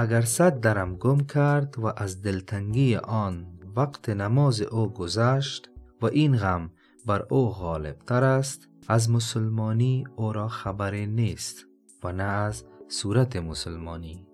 اگر صد درم گم کرد و از دلتنگی آن وقت نماز او گذشت و این غم بر او غالب تر است از مسلمانی او را خبری نیست و نه از صورت مسلمانی.